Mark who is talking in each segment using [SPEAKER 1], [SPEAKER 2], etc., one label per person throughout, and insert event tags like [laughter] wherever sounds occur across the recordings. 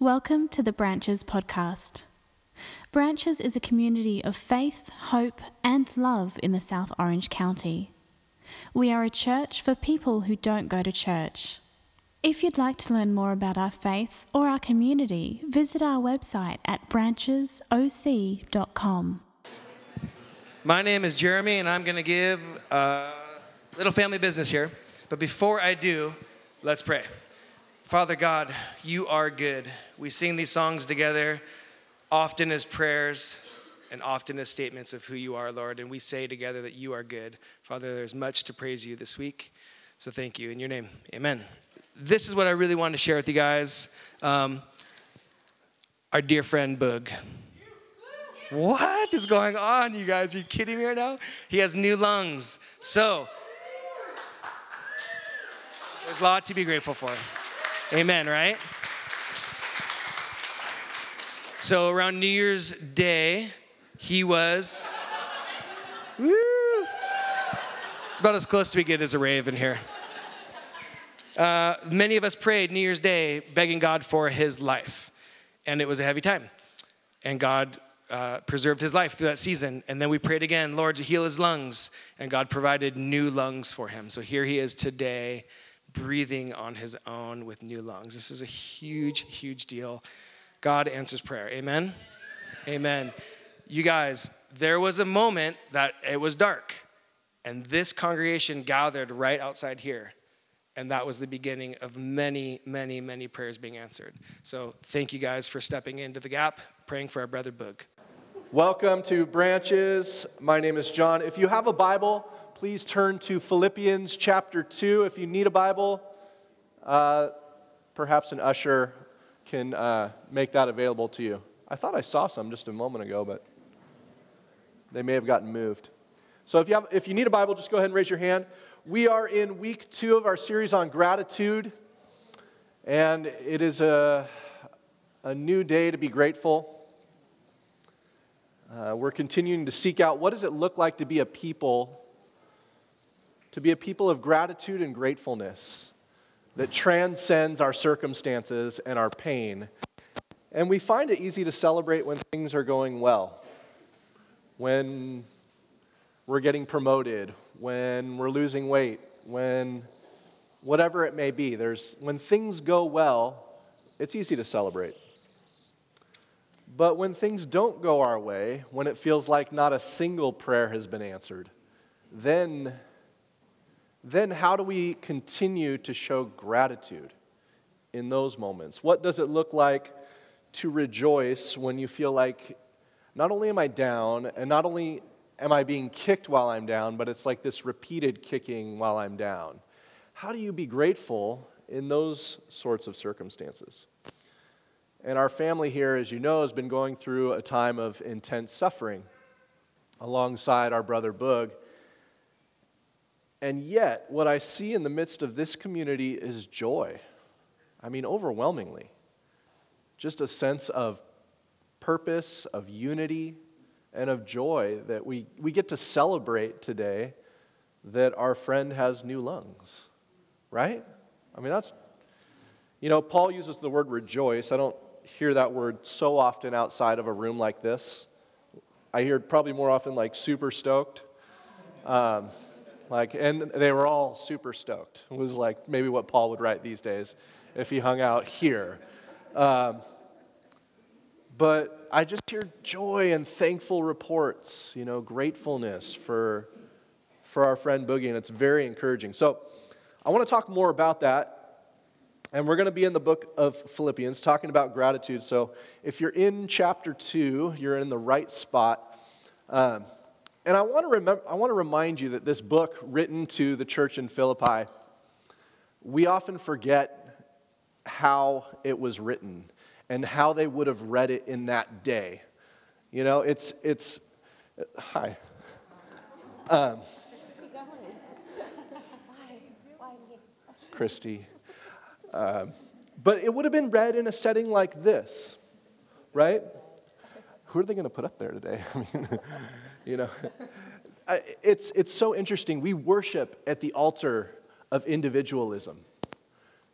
[SPEAKER 1] Welcome to the Branches podcast. Branches is a community of faith, hope, and love in the South Orange County. We are a church for people who don't go to church. If you'd like to learn more about our faith or our community, visit our website at branchesoc.com.
[SPEAKER 2] My name is Jeremy, and I'm going to give a little family business here. But before I do, let's pray. Father God, you are good. We sing these songs together often as prayers and often as statements of who you are, Lord. And we say together that you are good. Father, there's much to praise you this week. So thank you. In your name, amen. This is what I really wanted to share with you guys. Um, our dear friend Boog. What is going on, you guys? Are you kidding me right now? He has new lungs. So, there's a lot to be grateful for. Amen, right? So around New Year's Day, he was. Woo! It's about as close to we get as a rave in here. Uh, many of us prayed New Year's Day begging God for his life, and it was a heavy time. And God uh, preserved his life through that season. And then we prayed again, Lord, to heal his lungs, and God provided new lungs for him. So here he is today breathing on his own with new lungs. This is a huge, huge deal. God answers prayer. Amen? Amen. You guys, there was a moment that it was dark, and this congregation gathered right outside here. And that was the beginning of many, many, many prayers being answered. So thank you guys for stepping into the gap, praying for our brother Boog.
[SPEAKER 3] Welcome to Branches. My name is John. If you have a Bible, please turn to Philippians chapter 2. If you need a Bible, uh, perhaps an usher can uh, make that available to you. I thought I saw some just a moment ago, but they may have gotten moved. So if you, have, if you need a Bible, just go ahead and raise your hand. We are in week two of our series on gratitude, and it is a, a new day to be grateful. Uh, we're continuing to seek out what does it look like to be a people to be a people of gratitude and gratefulness that transcends our circumstances and our pain. And we find it easy to celebrate when things are going well, when we're getting promoted, when we're losing weight, when whatever it may be. There's, when things go well, it's easy to celebrate. But when things don't go our way, when it feels like not a single prayer has been answered, then then how do we continue to show gratitude in those moments? What does it look like to rejoice when you feel like not only am I down, and not only am I being kicked while I'm down, but it's like this repeated kicking while I'm down? How do you be grateful in those sorts of circumstances? And our family here, as you know, has been going through a time of intense suffering alongside our brother Boog. And yet, what I see in the midst of this community is joy. I mean, overwhelmingly. Just a sense of purpose, of unity, and of joy that we, we get to celebrate today that our friend has new lungs, right? I mean, that's, you know, Paul uses the word rejoice. I don't hear that word so often outside of a room like this. I hear it probably more often like super stoked. Um, like, and they were all super stoked. It was like maybe what Paul would write these days if he hung out here. Um, but I just hear joy and thankful reports, you know, gratefulness for, for our friend Boogie, and it's very encouraging. So I want to talk more about that. And we're going to be in the book of Philippians talking about gratitude. So if you're in chapter 2, you're in the right spot. Um, and I want, to remember, I want to remind you that this book, written to the church in Philippi, we often forget how it was written and how they would have read it in that day. You know, it's, it's, hi. Um, Christy. Um, but it would have been read in a setting like this, right? Who are they going to put up there today? [laughs] I mean, you know. [laughs] It's, it's so interesting. We worship at the altar of individualism,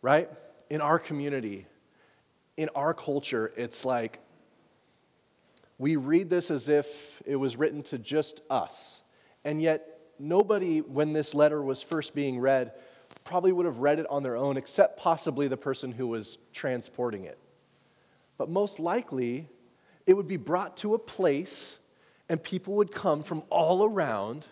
[SPEAKER 3] right? In our community, in our culture, it's like we read this as if it was written to just us. And yet, nobody, when this letter was first being read, probably would have read it on their own, except possibly the person who was transporting it. But most likely, it would be brought to a place, and people would come from all around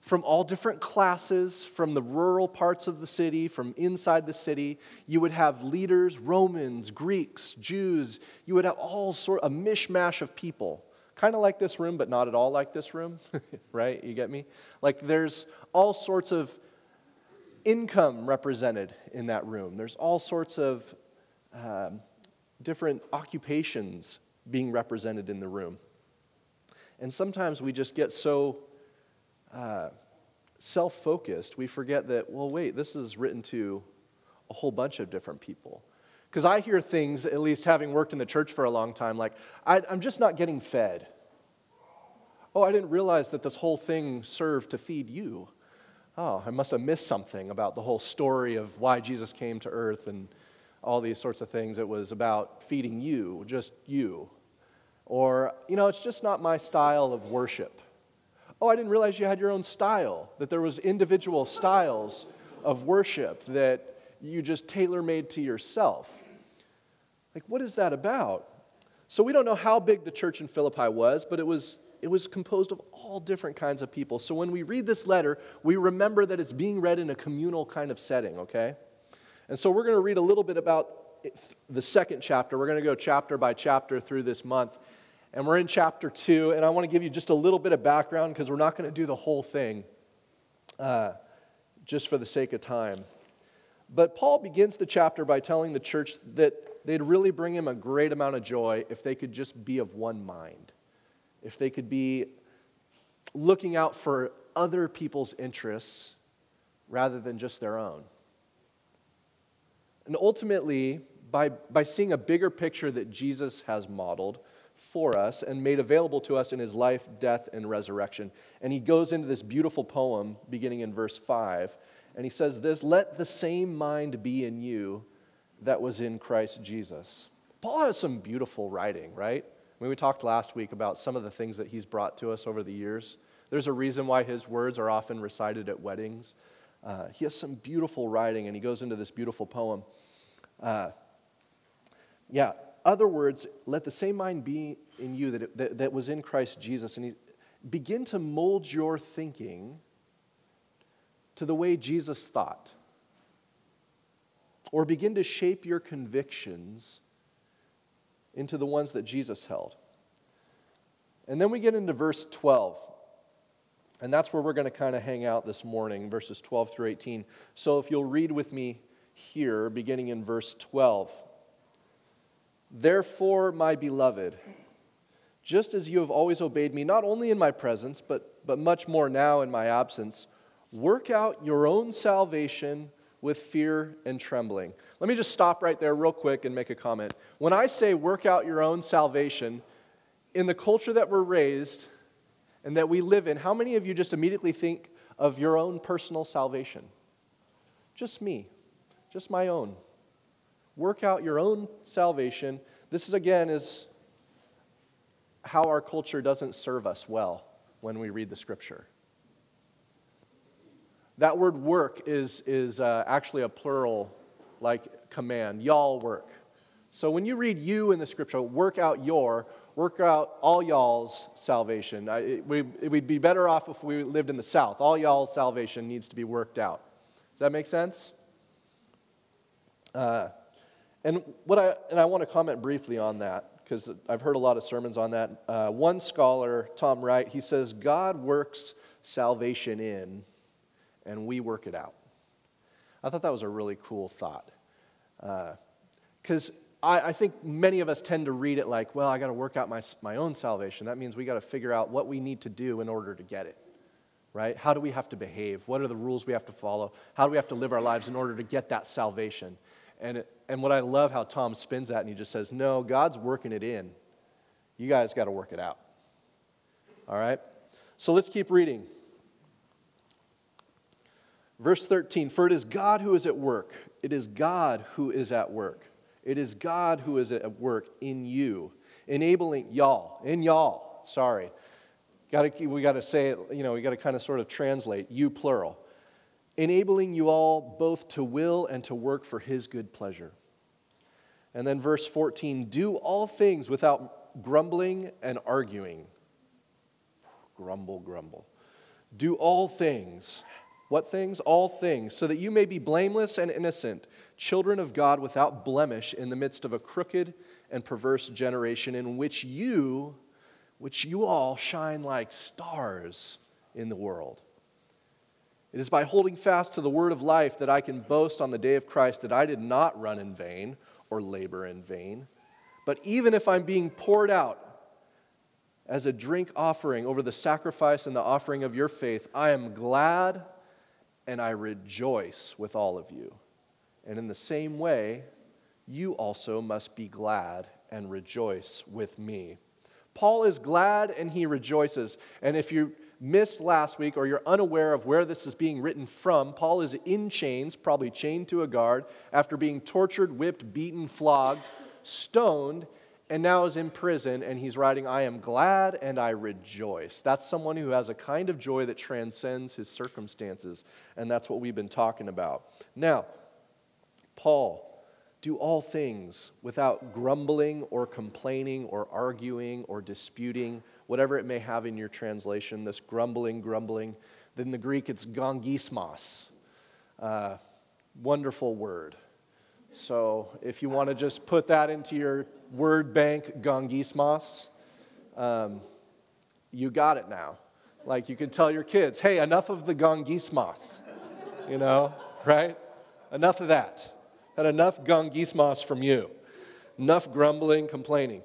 [SPEAKER 3] from all different classes, from the rural parts of the city, from inside the city. You would have leaders, Romans, Greeks, Jews. You would have all sort a mishmash of people. Kind of like this room, but not at all like this room, [laughs] right? You get me? Like there's all sorts of income represented in that room. There's all sorts of um, different occupations being represented in the room. And sometimes we just get so uh, self focused, we forget that, well, wait, this is written to a whole bunch of different people. Because I hear things, at least having worked in the church for a long time, like, I, I'm just not getting fed. Oh, I didn't realize that this whole thing served to feed you. Oh, I must have missed something about the whole story of why Jesus came to earth and all these sorts of things. It was about feeding you, just you. Or, you know, it's just not my style of worship. Oh, I didn't realize you had your own style, that there was individual styles of worship that you just tailor-made to yourself. Like what is that about? So we don't know how big the church in Philippi was, but it was it was composed of all different kinds of people. So when we read this letter, we remember that it's being read in a communal kind of setting, okay? And so we're going to read a little bit about the second chapter. We're going to go chapter by chapter through this month. And we're in chapter two, and I want to give you just a little bit of background because we're not going to do the whole thing uh, just for the sake of time. But Paul begins the chapter by telling the church that they'd really bring him a great amount of joy if they could just be of one mind, if they could be looking out for other people's interests rather than just their own. And ultimately, by, by seeing a bigger picture that Jesus has modeled, for us and made available to us in his life, death, and resurrection. And he goes into this beautiful poem beginning in verse 5. And he says this Let the same mind be in you that was in Christ Jesus. Paul has some beautiful writing, right? I mean, we talked last week about some of the things that he's brought to us over the years. There's a reason why his words are often recited at weddings. Uh, he has some beautiful writing, and he goes into this beautiful poem. Uh, yeah, other words, let the same mind be in you that, that, that was in Christ Jesus. And he, begin to mold your thinking to the way Jesus thought. Or begin to shape your convictions into the ones that Jesus held. And then we get into verse 12. And that's where we're going to kind of hang out this morning, verses 12 through 18. So if you'll read with me here, beginning in verse 12. Therefore, my beloved, just as you have always obeyed me, not only in my presence, but, but much more now in my absence, work out your own salvation with fear and trembling. Let me just stop right there, real quick, and make a comment. When I say work out your own salvation, in the culture that we're raised and that we live in, how many of you just immediately think of your own personal salvation? Just me, just my own work out your own salvation. This is again is how our culture doesn't serve us well when we read the scripture. That word work is, is uh, actually a plural like command. Y'all work. So when you read you in the scripture, work out your, work out all y'all's salvation. I, it, we, would be better off if we lived in the South. All y'all's salvation needs to be worked out. Does that make sense? Uh, and, what I, and I want to comment briefly on that because I've heard a lot of sermons on that. Uh, one scholar, Tom Wright, he says, God works salvation in, and we work it out. I thought that was a really cool thought. Because uh, I, I, think many of us tend to read it like, well, I got to work out my, my own salvation. That means we got to figure out what we need to do in order to get it, right? How do we have to behave? What are the rules we have to follow? How do we have to live our lives in order to get that salvation? And, and what I love how Tom spins that and he just says, No, God's working it in. You guys got to work it out. All right? So let's keep reading. Verse 13 For it is God who is at work. It is God who is at work It is God who is at work in you, enabling y'all, in y'all, sorry. Gotta, we got to say it, you know, we got to kind of sort of translate, you plural. Enabling you all both to will and to work for his good pleasure. And then verse 14 do all things without grumbling and arguing. Grumble, grumble. Do all things. What things? All things, so that you may be blameless and innocent, children of God without blemish in the midst of a crooked and perverse generation in which you, which you all shine like stars in the world. It is by holding fast to the word of life that I can boast on the day of Christ that I did not run in vain or labor in vain. But even if I'm being poured out as a drink offering over the sacrifice and the offering of your faith, I am glad and I rejoice with all of you. And in the same way, you also must be glad and rejoice with me. Paul is glad and he rejoices. And if you missed last week or you're unaware of where this is being written from, Paul is in chains, probably chained to a guard, after being tortured, whipped, beaten, flogged, stoned, and now is in prison. And he's writing, I am glad and I rejoice. That's someone who has a kind of joy that transcends his circumstances. And that's what we've been talking about. Now, Paul, do all things without grumbling or complaining or arguing or disputing whatever it may have in your translation, this grumbling, grumbling. Then in the Greek, it's gongismos. Uh, wonderful word. So if you want to just put that into your word bank, gongismos, um, you got it now. Like you can tell your kids, hey, enough of the gongismos, you know, [laughs] right? Enough of that. Had enough gongismos from you. Enough grumbling, complaining.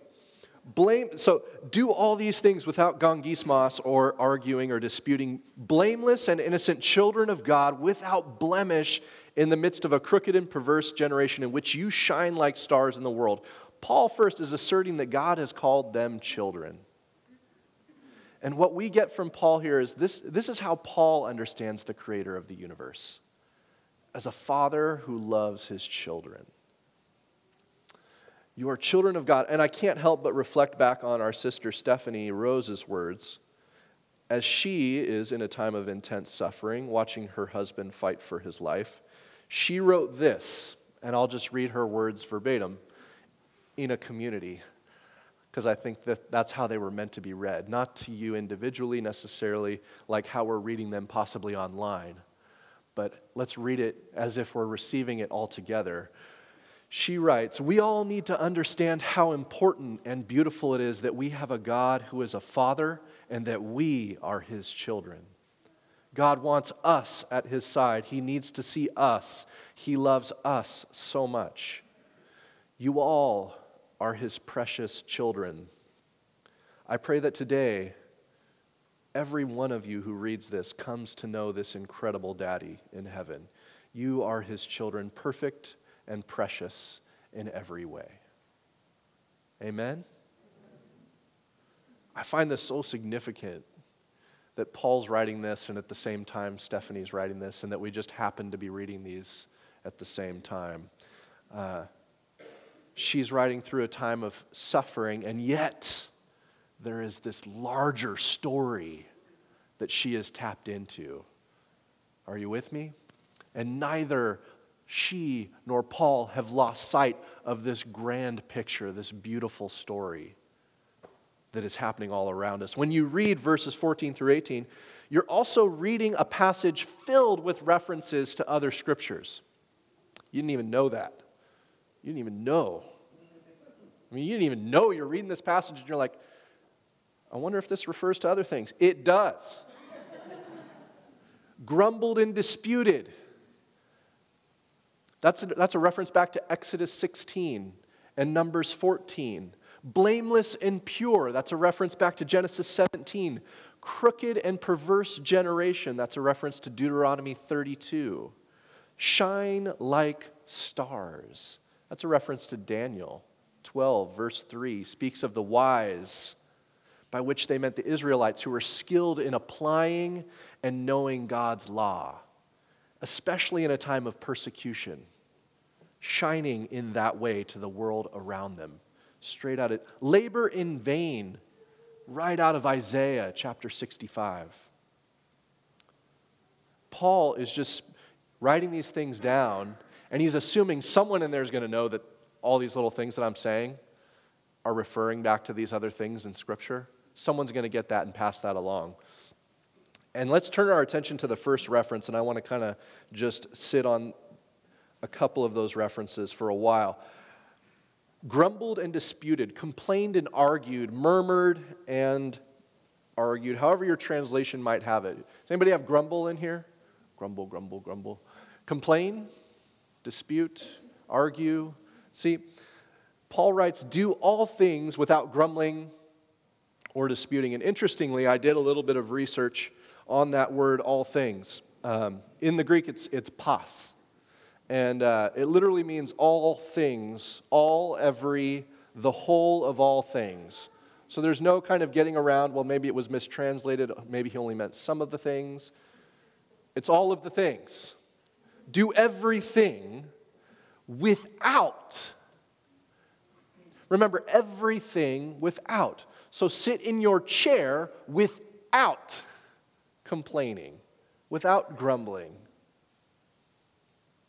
[SPEAKER 3] Blame, so do all these things without gongismos or arguing or disputing, blameless and innocent children of God without blemish in the midst of a crooked and perverse generation in which you shine like stars in the world. Paul first is asserting that God has called them children. And what we get from Paul here is this, this is how Paul understands the creator of the universe as a father who loves his children. You are children of God. And I can't help but reflect back on our sister Stephanie Rose's words as she is in a time of intense suffering, watching her husband fight for his life. She wrote this, and I'll just read her words verbatim in a community because I think that that's how they were meant to be read. Not to you individually necessarily, like how we're reading them possibly online, but let's read it as if we're receiving it all together she writes, We all need to understand how important and beautiful it is that we have a God who is a father and that we are his children. God wants us at his side. He needs to see us. He loves us so much. You all are his precious children. I pray that today, every one of you who reads this comes to know this incredible daddy in heaven. You are his children, perfect and precious in every way. Amen? I find this so significant that Paul's writing this and at the same time Stephanie's writing this, and that we just happen to be reading these at the same time. Uh, she's writing through a time of suffering, and yet there is this larger story that she has tapped into. Are you with me? And neither she nor Paul have lost sight of this grand picture, this beautiful story that is happening all around us. When you read verses 14 through 18, you're also reading a passage filled with references to other scriptures. You didn't even know that. You didn't even know. I mean, you didn't even know you're reading this passage and you're like, I wonder if this refers to other things. It does. Grumbled and disputed that's a, that's a reference back to Exodus 16 and Numbers 14. Blameless and pure, that's a reference back to Genesis 17. Crooked and perverse generation, that's a reference to Deuteronomy 32. Shine like stars, that's a reference to Daniel 12, verse 3, speaks of the wise, by which they meant the Israelites who were skilled in applying and knowing God's law, especially in a time of persecution shining in that way to the world around them. Straight out of labor in vain, right out of Isaiah chapter 65. Paul is just writing these things down, and he's assuming someone in there is going to know that all these little things that I'm saying are referring back to these other things in Scripture. Someone's going to get that and pass that along. And let's turn our attention to the first reference, and I want to kind of just sit on a couple of those references for a while. Grumbled and disputed, complained and argued, murmured and argued, however your translation might have it. Does anybody have grumble in here? Grumble, grumble, grumble. Complain, dispute, argue. See, Paul writes, Do all things without grumbling or disputing. And interestingly, I did a little bit of research on that word, all things. Um, in the Greek, it's, it's pas. And uh, it literally means all things, all, every, the whole of all things. So there's no kind of getting around, well, maybe it was mistranslated, maybe he only meant some of the things. It's all of the things. Do everything without Remember, everything without. So sit in your chair without complaining, without grumbling.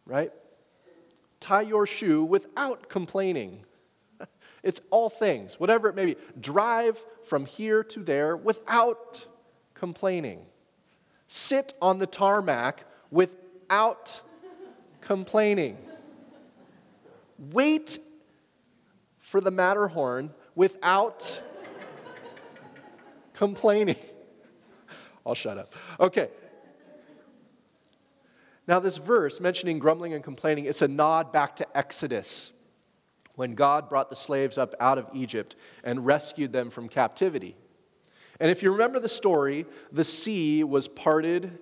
[SPEAKER 3] Right? Tie your shoe without complaining. [laughs] It's all things, whatever it may be. Drive from here to there without complaining. Sit on the tarmac without [laughs] complaining. Wait for the Matterhorn without complaining. I'll shut up. Okay. Now, this verse mentioning grumbling and complaining, it's a nod back to Exodus when God brought the slaves up out of Egypt and rescued them from captivity. And if you remember the story, the sea was parted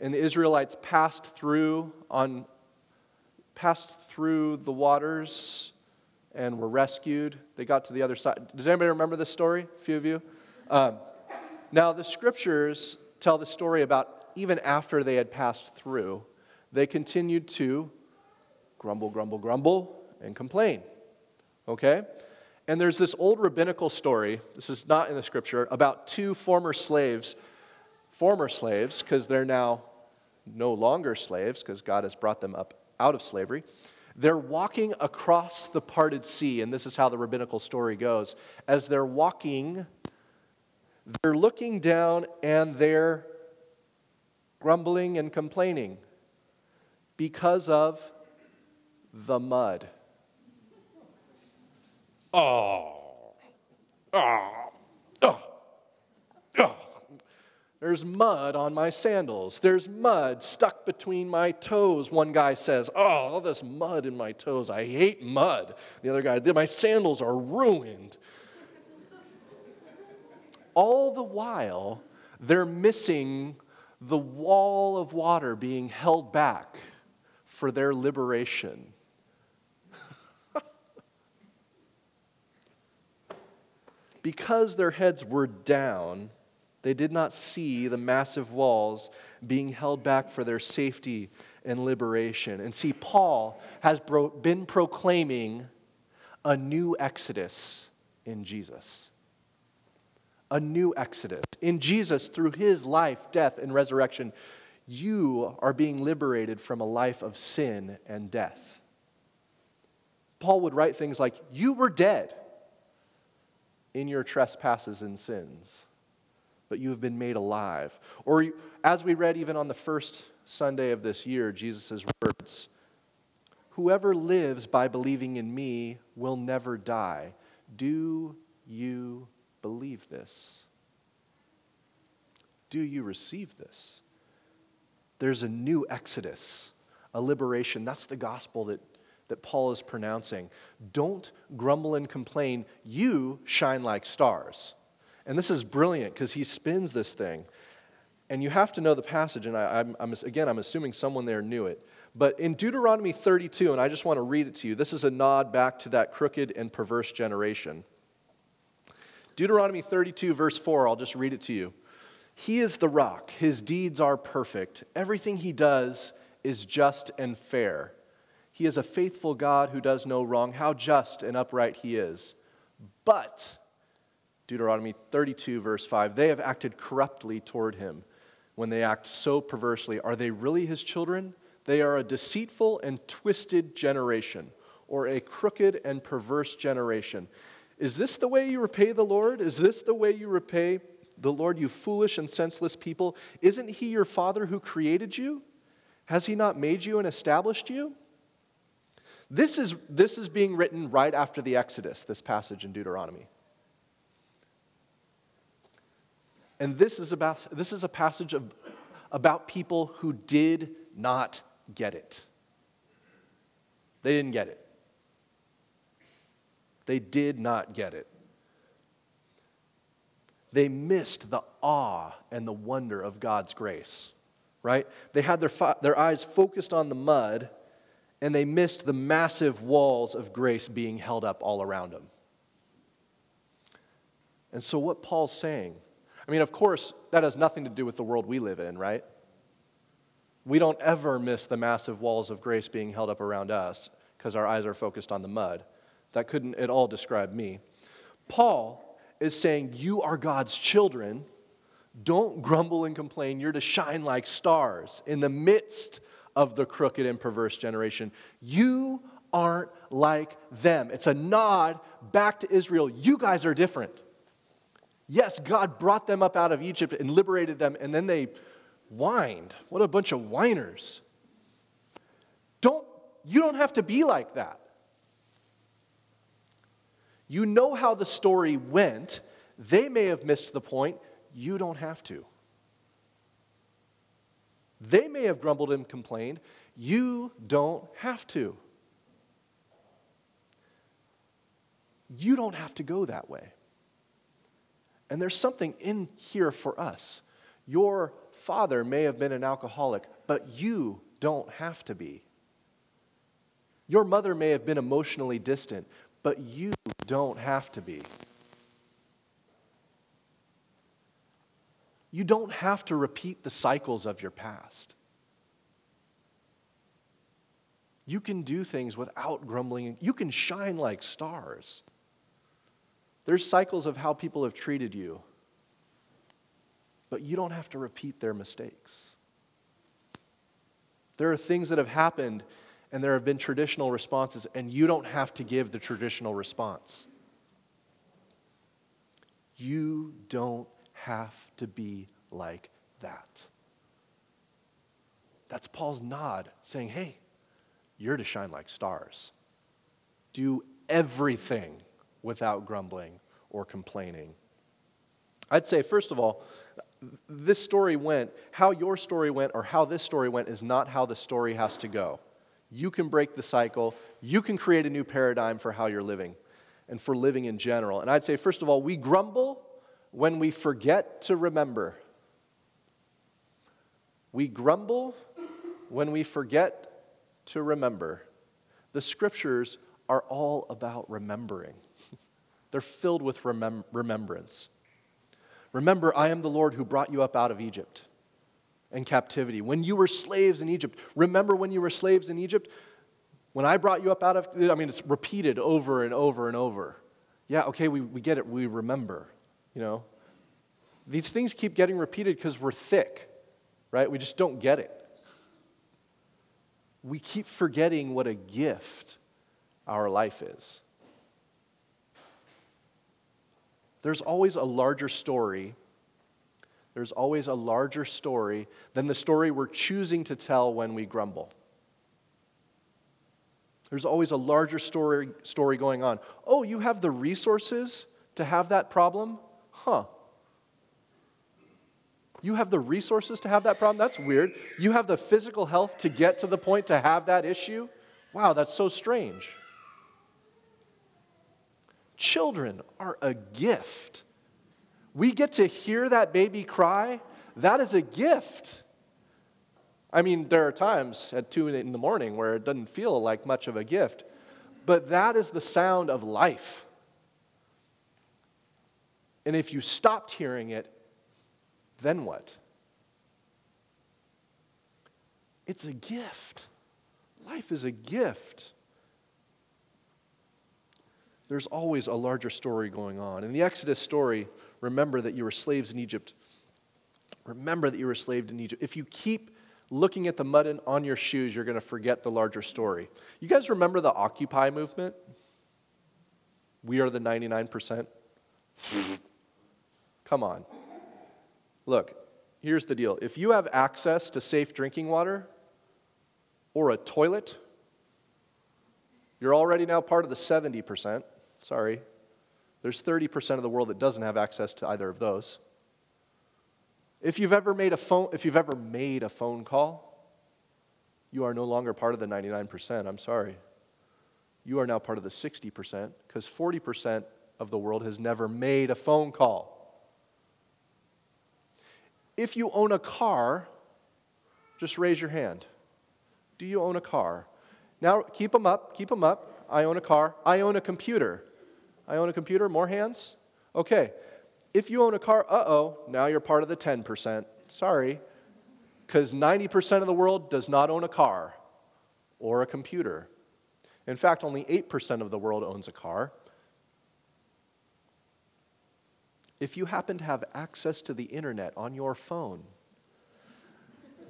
[SPEAKER 3] and the Israelites passed through on passed through the waters and were rescued. They got to the other side. Does anybody remember this story? A few of you? Um, now, the scriptures tell the story about even after they had passed through, they continued to grumble, grumble, grumble, and complain. Okay? And there's this old rabbinical story, this is not in the scripture, about two former slaves, former slaves, because they're now no longer slaves, because God has brought them up out of slavery. They're walking across the parted sea, and this is how the rabbinical story goes. As they're walking, they're looking down and they're grumbling and complaining because of the mud. Oh, oh, oh, oh. There's mud on my sandals. There's mud stuck between my toes. One guy says, Oh, all this mud in my toes. I hate mud. The other guy, My sandals are ruined. all the while, they're missing the wall of water being held back for their liberation. [laughs] because their heads were down, they did not see the massive walls being held back for their safety and liberation. And see, Paul has bro- been proclaiming a new exodus in Jesus. A new exodus. In Jesus, through his life, death, and resurrection, you are being liberated from a life of sin and death. Paul would write things like, You were dead in your trespasses and sins but you have been made alive. Or as we read even on the first Sunday of this year, Jesus' words Whoever lives by believing in me will never die. Do you believe this? Do you receive this? There's a new exodus, a liberation. That's the gospel that, that Paul is pronouncing. Don't grumble and complain. You shine like stars. And this is brilliant because he spins this thing. And you have to know the passage, and I, am again, I'm assuming someone there knew it. But in Deuteronomy 32, and I just want to read it to you, this is a nod back to that crooked and perverse generation. Deuteronomy 32, verse 4, I'll just read it to you. He is the rock, his deeds are perfect. Everything he does is just and fair. He is a faithful God who does no wrong. How just and upright he is. But, Deuteronomy 32, verse 5, they have acted corruptly toward him when they act so perversely. Are they really his children? They are a deceitful and twisted generation, or a crooked and perverse generation. Is this the way you repay the Lord? Is this the way you repay the Lord, you foolish and senseless people? Isn't he your father who created you? Has he not made you and established you? This is, this is being written right after the Exodus, this passage in Deuteronomy. And this is, about, this is a passage of, about people who did not get it. They didn't get it. They did not get it. They missed the awe and the wonder of God's grace, right? They had their, their eyes focused on the mud and they missed the massive walls of grace being held up all around them. And so, what Paul's saying, I mean, of course, that has nothing to do with the world we live in, right? We don't ever miss the massive walls of grace being held up around us because our eyes are focused on the mud. That couldn't at all describe me. Paul is saying, You are God's children. Don't grumble and complain. You're to shine like stars in the midst of the crooked and perverse generation. You aren't like them. It's a nod back to Israel. You guys are different. Yes, God brought them up out of Egypt and liberated them, and then they whined. What a bunch of whiners. Don't, you don't have to be like that. You know how the story went. They may have missed the point. You don't have to. They may have grumbled and complained. You don't have to. You don't have to go that way. And there's something in here for us. Your father may have been an alcoholic, but you don't have to be. Your mother may have been emotionally distant, but you don't have to be. You don't have to repeat the cycles of your past. You can do things without grumbling. You can shine like stars. There's cycles of how people have treated you, but you don't have to repeat their mistakes. There are things that have happened, and there have been traditional responses, and you don't have to give the traditional response. You don't have to be like that. That's Paul's nod saying, hey, you're to shine like stars. Do everything without grumbling or complaining. I'd say, first of all, this story went, how your story went or how this story went is not how the story has to go. You can break the cycle, you can create a new paradigm for how you're living and for living in general. And I'd say, first of all, we grumble when we forget to remember. We grumble when we forget to remember. The scriptures are all about remembering, [laughs] they're filled with remem- remembrance. Remember, I am the Lord who brought you up out of Egypt and captivity. When you were slaves in Egypt, remember when you were slaves in Egypt? When I brought you up out of, I mean, it's repeated over and over and over. Yeah, okay, we, we get it, we remember you know. These things keep getting repeated because we're thick, right? We just don't get it. We keep forgetting what a gift our life is. There's always a larger story. There's always a larger story than the story we're choosing to tell when we grumble. There's always a larger story, story going on. Oh, you have the resources to have that problem? Huh. You have the resources to have that problem? That's weird. You have the physical health to get to the point to have that issue? Wow, that's so strange. Children are a gift. We get to hear that baby cry. That is a gift. I mean, there are times at 2 in the morning where it doesn't feel like much of a gift, but that is the sound of life. And if you stopped hearing it, then what? It's a gift. Life is a gift. There's always a larger story going on. In the Exodus story, remember that you were slaves in Egypt. Remember that you were slaved in Egypt. If you keep looking at the mud on your shoes, you're going to forget the larger story. You guys remember the Occupy movement? We are the 99%. Come on. Look, here's the deal. If you have access to safe drinking water or a toilet, you're already now part of the 70%. Sorry. There's 30% of the world that doesn't have access to either of those. If you've ever made a phone, if you've ever made a phone call, you are no longer part of the 99%. I'm sorry. You are now part of the 60% because 40% of the world has never made a phone call. If you own a car, just raise your hand. Do you own a car? Now, keep them up, keep them up. I own a car. I own a computer. I own a computer. More hands? Okay. If you own a car, uh oh, now you're part of the 10%. Sorry. Because 90% of the world does not own a car or a computer. In fact, only 8% of the world owns a car. If you happen to have access to the internet on your phone,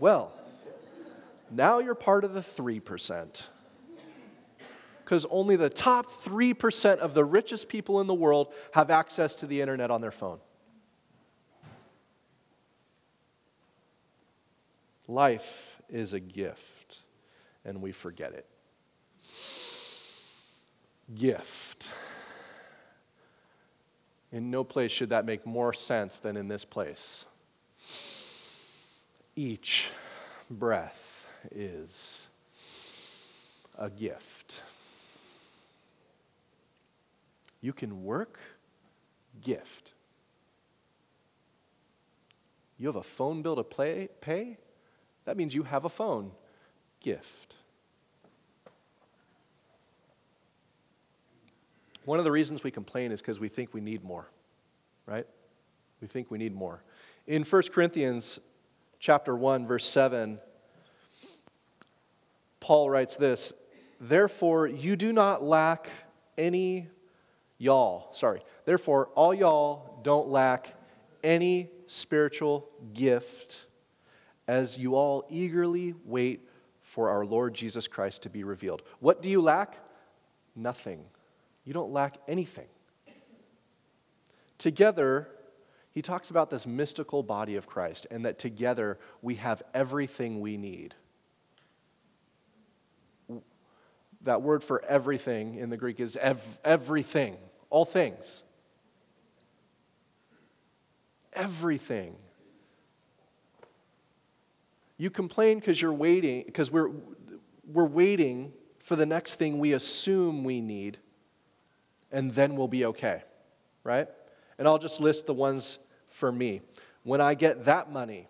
[SPEAKER 3] well, now you're part of the 3% because only the top 3% of the richest people in the world have access to the internet on their phone. Life is a gift, and we forget it. Gift. In no place should that make more sense than in this place. Each breath is a gift. You can work, gift. You have a phone bill to play, pay? That means you have a phone, gift. One of the reasons we complain is because we think we need more, right? We think we need more. In 1 Corinthians chapter 1 verse 7, Paul writes this, "Therefore you do not lack any y'all, sorry. Therefore, all y'all don't lack any spiritual gift as you all eagerly wait for our Lord Jesus Christ to be revealed. What do you lack? Nothing. You don't lack anything. Together, he talks about this mystical body of Christ and that together we have everything we need. That word for everything in the Greek is ev- everything all things. Everything. You complain because you're waiting, because we're, we're waiting for the next thing we assume we need, and then we'll be okay, right? And I'll just list the ones for me. When I get that money,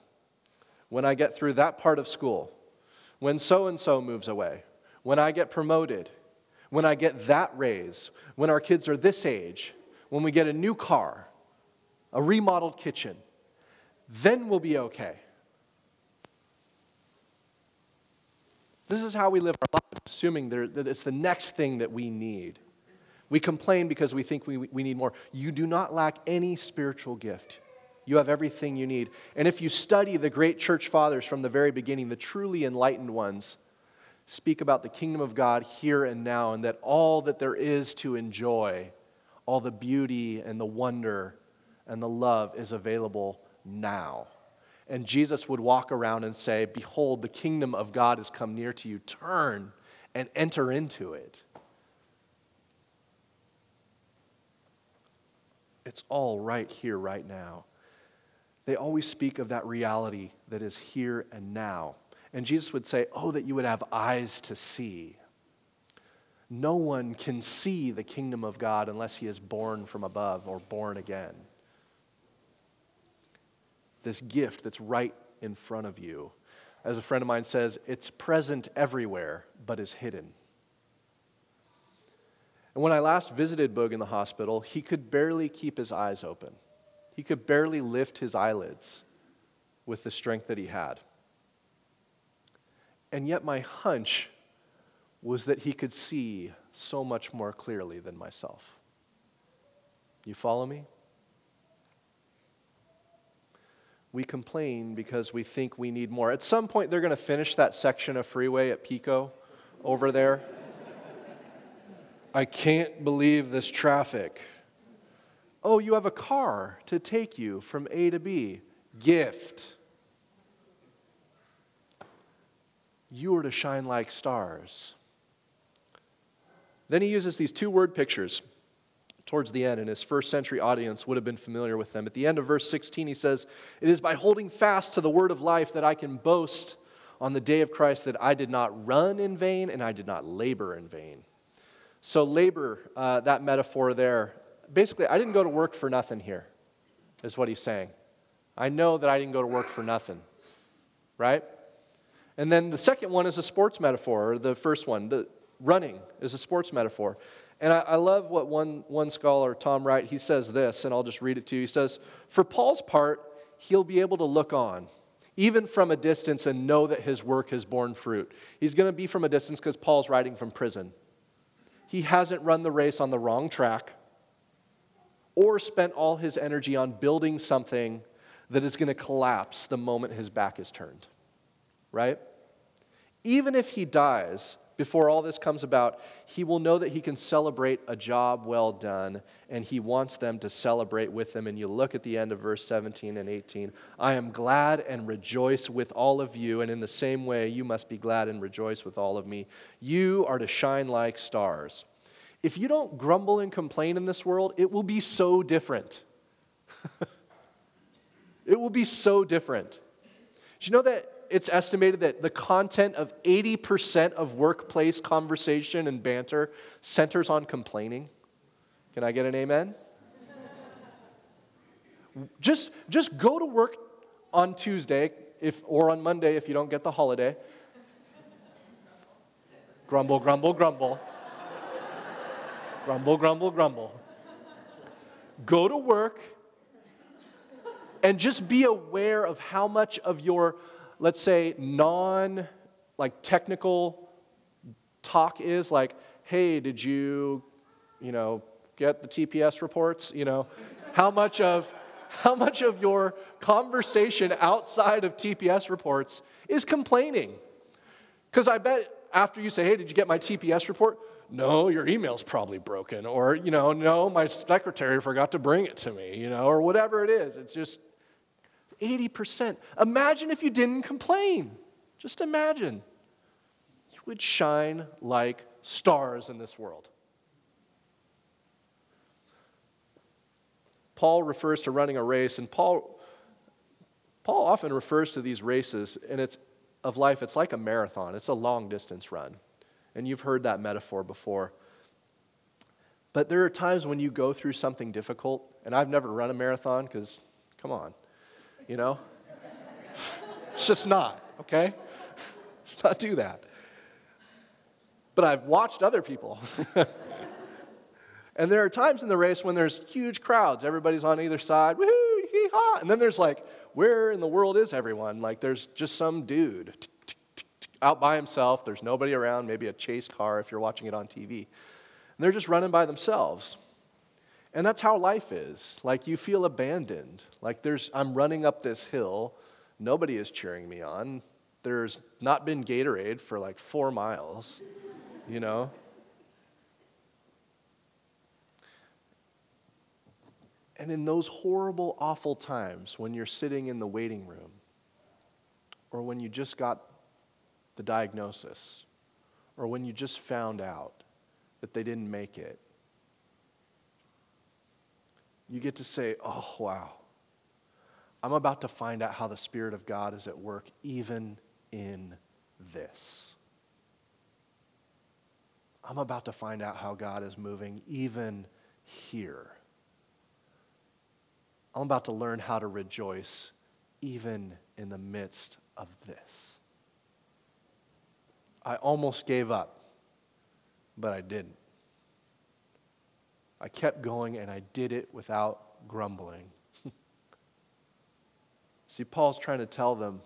[SPEAKER 3] when I get through that part of school, when so and so moves away, when I get promoted, when I get that raise, when our kids are this age, when we get a new car, a remodeled kitchen, then we'll be okay. This is how we live our lives, assuming that it's the next thing that we need. We complain because we think we, we need more. You do not lack any spiritual gift. You have everything you need. And if you study the great church fathers from the very beginning, the truly enlightened ones, speak about the kingdom of God here and now, and that all that there is to enjoy, all the beauty and the wonder and the love is available now. And Jesus would walk around and say, Behold, the kingdom of God has come near to you. Turn and enter into it. It's all right here, right now. They always speak of that reality that is here and now. And Jesus would say, Oh, that you would have eyes to see. No one can see the kingdom of God unless he is born from above or born again. This gift that's right in front of you. As a friend of mine says, it's present everywhere, but is hidden. And when I last visited Boog in the hospital, he could barely keep his eyes open. He could barely lift his eyelids with the strength that he had. And yet, my hunch was that he could see so much more clearly than myself. You follow me? We complain because we think we need more. At some point, they're going to finish that section of freeway at Pico over there. I can't believe this traffic. Oh, you have a car to take you from A to B. Gift. You are to shine like stars. Then he uses these two word pictures towards the end, and his first century audience would have been familiar with them. At the end of verse 16, he says, It is by holding fast to the word of life that I can boast on the day of Christ that I did not run in vain and I did not labor in vain. So, labor, uh, that metaphor there, basically, I didn't go to work for nothing here, is what he's saying. I know that I didn't go to work for nothing, right? And then the second one is a sports metaphor, or the first one, the running is a sports metaphor. And I, I, love what one, one scholar, Tom Wright, he says this, and I'll just read it to you. He says, For Paul's part, he'll be able to look on, even from a distance, and know that his work has borne fruit. He's going to be from a distance because Paul's writing from prison. He hasn't run the race on the wrong track or spent all his energy on building something that is going to collapse the moment his back is turned. Right? Even if he dies, before all this comes about, he will know that he can celebrate a job well done, and he wants them to celebrate with him. And you look at the end of verse 17 and 18 I am glad and rejoice with all of you, and in the same way, you must be glad and rejoice with all of me. You are to shine like stars. If you don't grumble and complain in this world, it will be so different. [laughs] it will be so different. Do you know that it's estimated that the content of 80% of workplace conversation and banter centers on complaining. Can I get an amen? just, just go to work on Tuesday if, or on Monday if you don't get the holiday. Grumble, grumble, grumble. grumble, grumble, grumble. Go to work and just be aware of how much of your let's say, non like technical talk is like, hey, did you, you know, get the TPS reports? You know, how much of how much of your conversation outside of TPS reports is complaining? Because I bet after you say, hey, did you get my TPS report? No, your email's probably broken. Or, you know, no, my secretary forgot to bring it to me, you know, or whatever it is. It's just 80%. Imagine if you didn't complain. Just imagine. You would shine like stars in this world. Paul refers to running a race, and Paul, Paul often refers to these races, and it's of life, it's like a marathon. It's a long distance run. And you've heard that metaphor before. But there are times when you go through something difficult, and I've never run a marathon because, come on you know? It's just not, okay? Let's not do that. But I've watched other people. [laughs] and there are times in the race when there's huge crowds. Everybody's on either side, woohoo, hee haw. And then there's like, where in the world is everyone? Like, there's just some dude out by himself. There's nobody around, maybe a chase car if you're watching it on TV. And they're just running by themselves. And that's how life is. Like you feel abandoned. Like there's I'm running up this hill, nobody is cheering me on. There's not been Gatorade for like 4 miles, you know? And in those horrible, awful times when you're sitting in the waiting room, or when you just got the diagnosis, or when you just found out that they didn't make it, you get to say, oh, wow, I'm about to find out how the Spirit of God is at work even in this. I'm about to find out how God is moving even here. I'm about to learn how to rejoice even in the midst of this. I almost gave up, but I didn't. I kept going and I did it without grumbling. [laughs] See, Paul's trying to tell them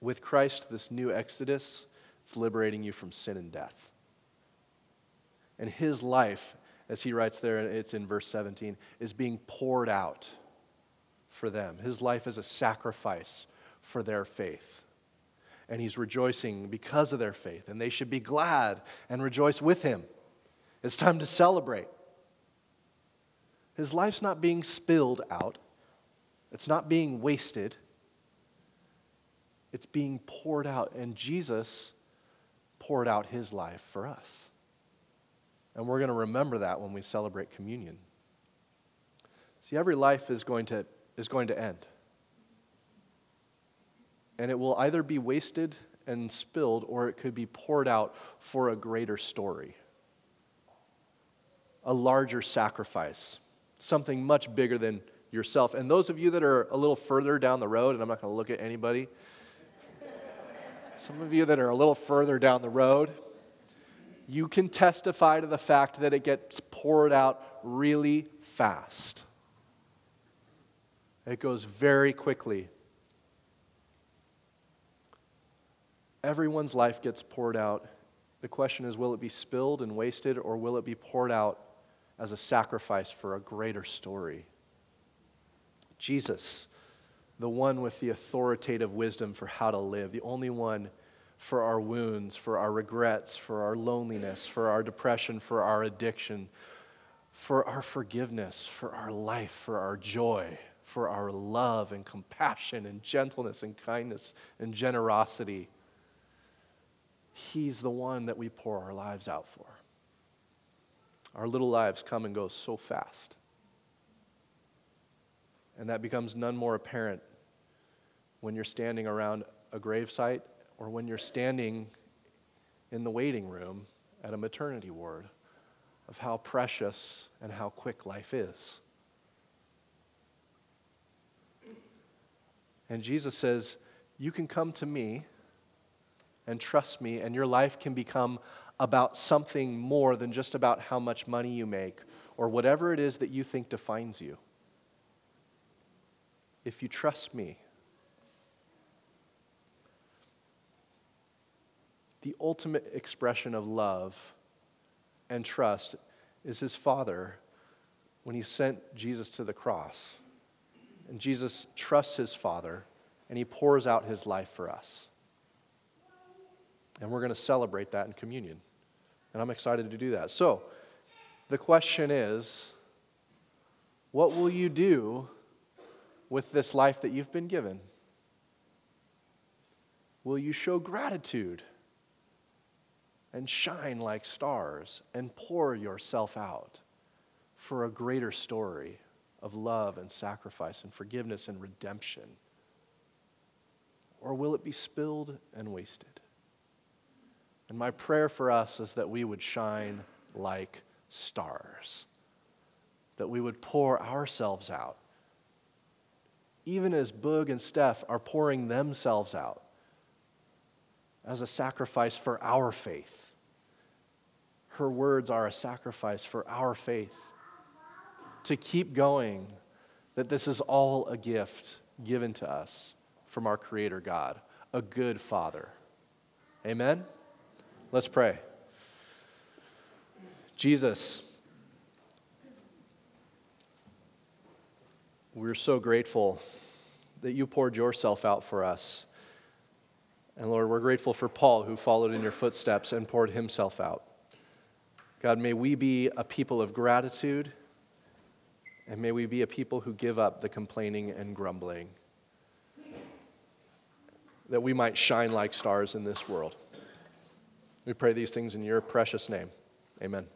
[SPEAKER 3] with Christ, this new Exodus, it's liberating you from sin and death. And his life, as he writes there, it's in verse 17, is being poured out for them. His life is a sacrifice for their faith. And he's rejoicing because of their faith, and they should be glad and rejoice with him. It's time to celebrate. His life's not being spilled out, it's not being wasted, it's being poured out. And Jesus poured out his life for us. And we're going to remember that when we celebrate communion. See, every life is going to, is going to end. And it will either be wasted and spilled, or it could be poured out for a greater story, a larger sacrifice, something much bigger than yourself. And those of you that are a little further down the road, and I'm not going to look at anybody, some of you that are a little further down the road, you can testify to the fact that it gets poured out really fast. It goes very quickly. Everyone's life gets poured out. The question is will it be spilled and wasted, or will it be poured out as a sacrifice for a greater story? Jesus the one with the authoritative wisdom for how to live, the only one for our wounds, for our regrets, for our loneliness, for our depression, for our addiction, for our forgiveness, for our life, for our joy, for our love and compassion and gentleness and kindness and generosity. He's the one that we pour our lives out for. Our little lives come and go so fast. And that becomes none more apparent when you're standing around a gravesite or when you're standing in the waiting room at a maternity ward of how precious and how quick life is. And Jesus says, You can come to me and trust me, and your life can become about something more than just about how much money you make or whatever it is that you think defines you. If you trust me, the ultimate expression of love and trust is his Father when he sent Jesus to the cross. And Jesus trusts his Father and he pours out his life for us. And we're going to celebrate that in communion. And I'm excited to do that. So, the question is what will you do with this life that you've been given? Will you show gratitude? and shine like stars and pour yourself out for a greater story of love and sacrifice and forgiveness and redemption? Or will it be spilled and wasted? And my prayer for us is that we would shine like stars, that we would pour ourselves out, even as Boog and Steph are pouring themselves out as a sacrifice for our faith. Her words are a sacrifice for our faith. To keep going, that this is all a gift given to us from our Creator God, a good Father. Amen? Let's pray. Jesus, we're so grateful that you poured yourself out for us. And Lord, we're grateful for Paul who followed in your footsteps and poured himself out. God, may we be a people of gratitude, and may we be a people who give up the complaining and grumbling, that we might shine like stars in this world. We pray these things in your precious name. Amen.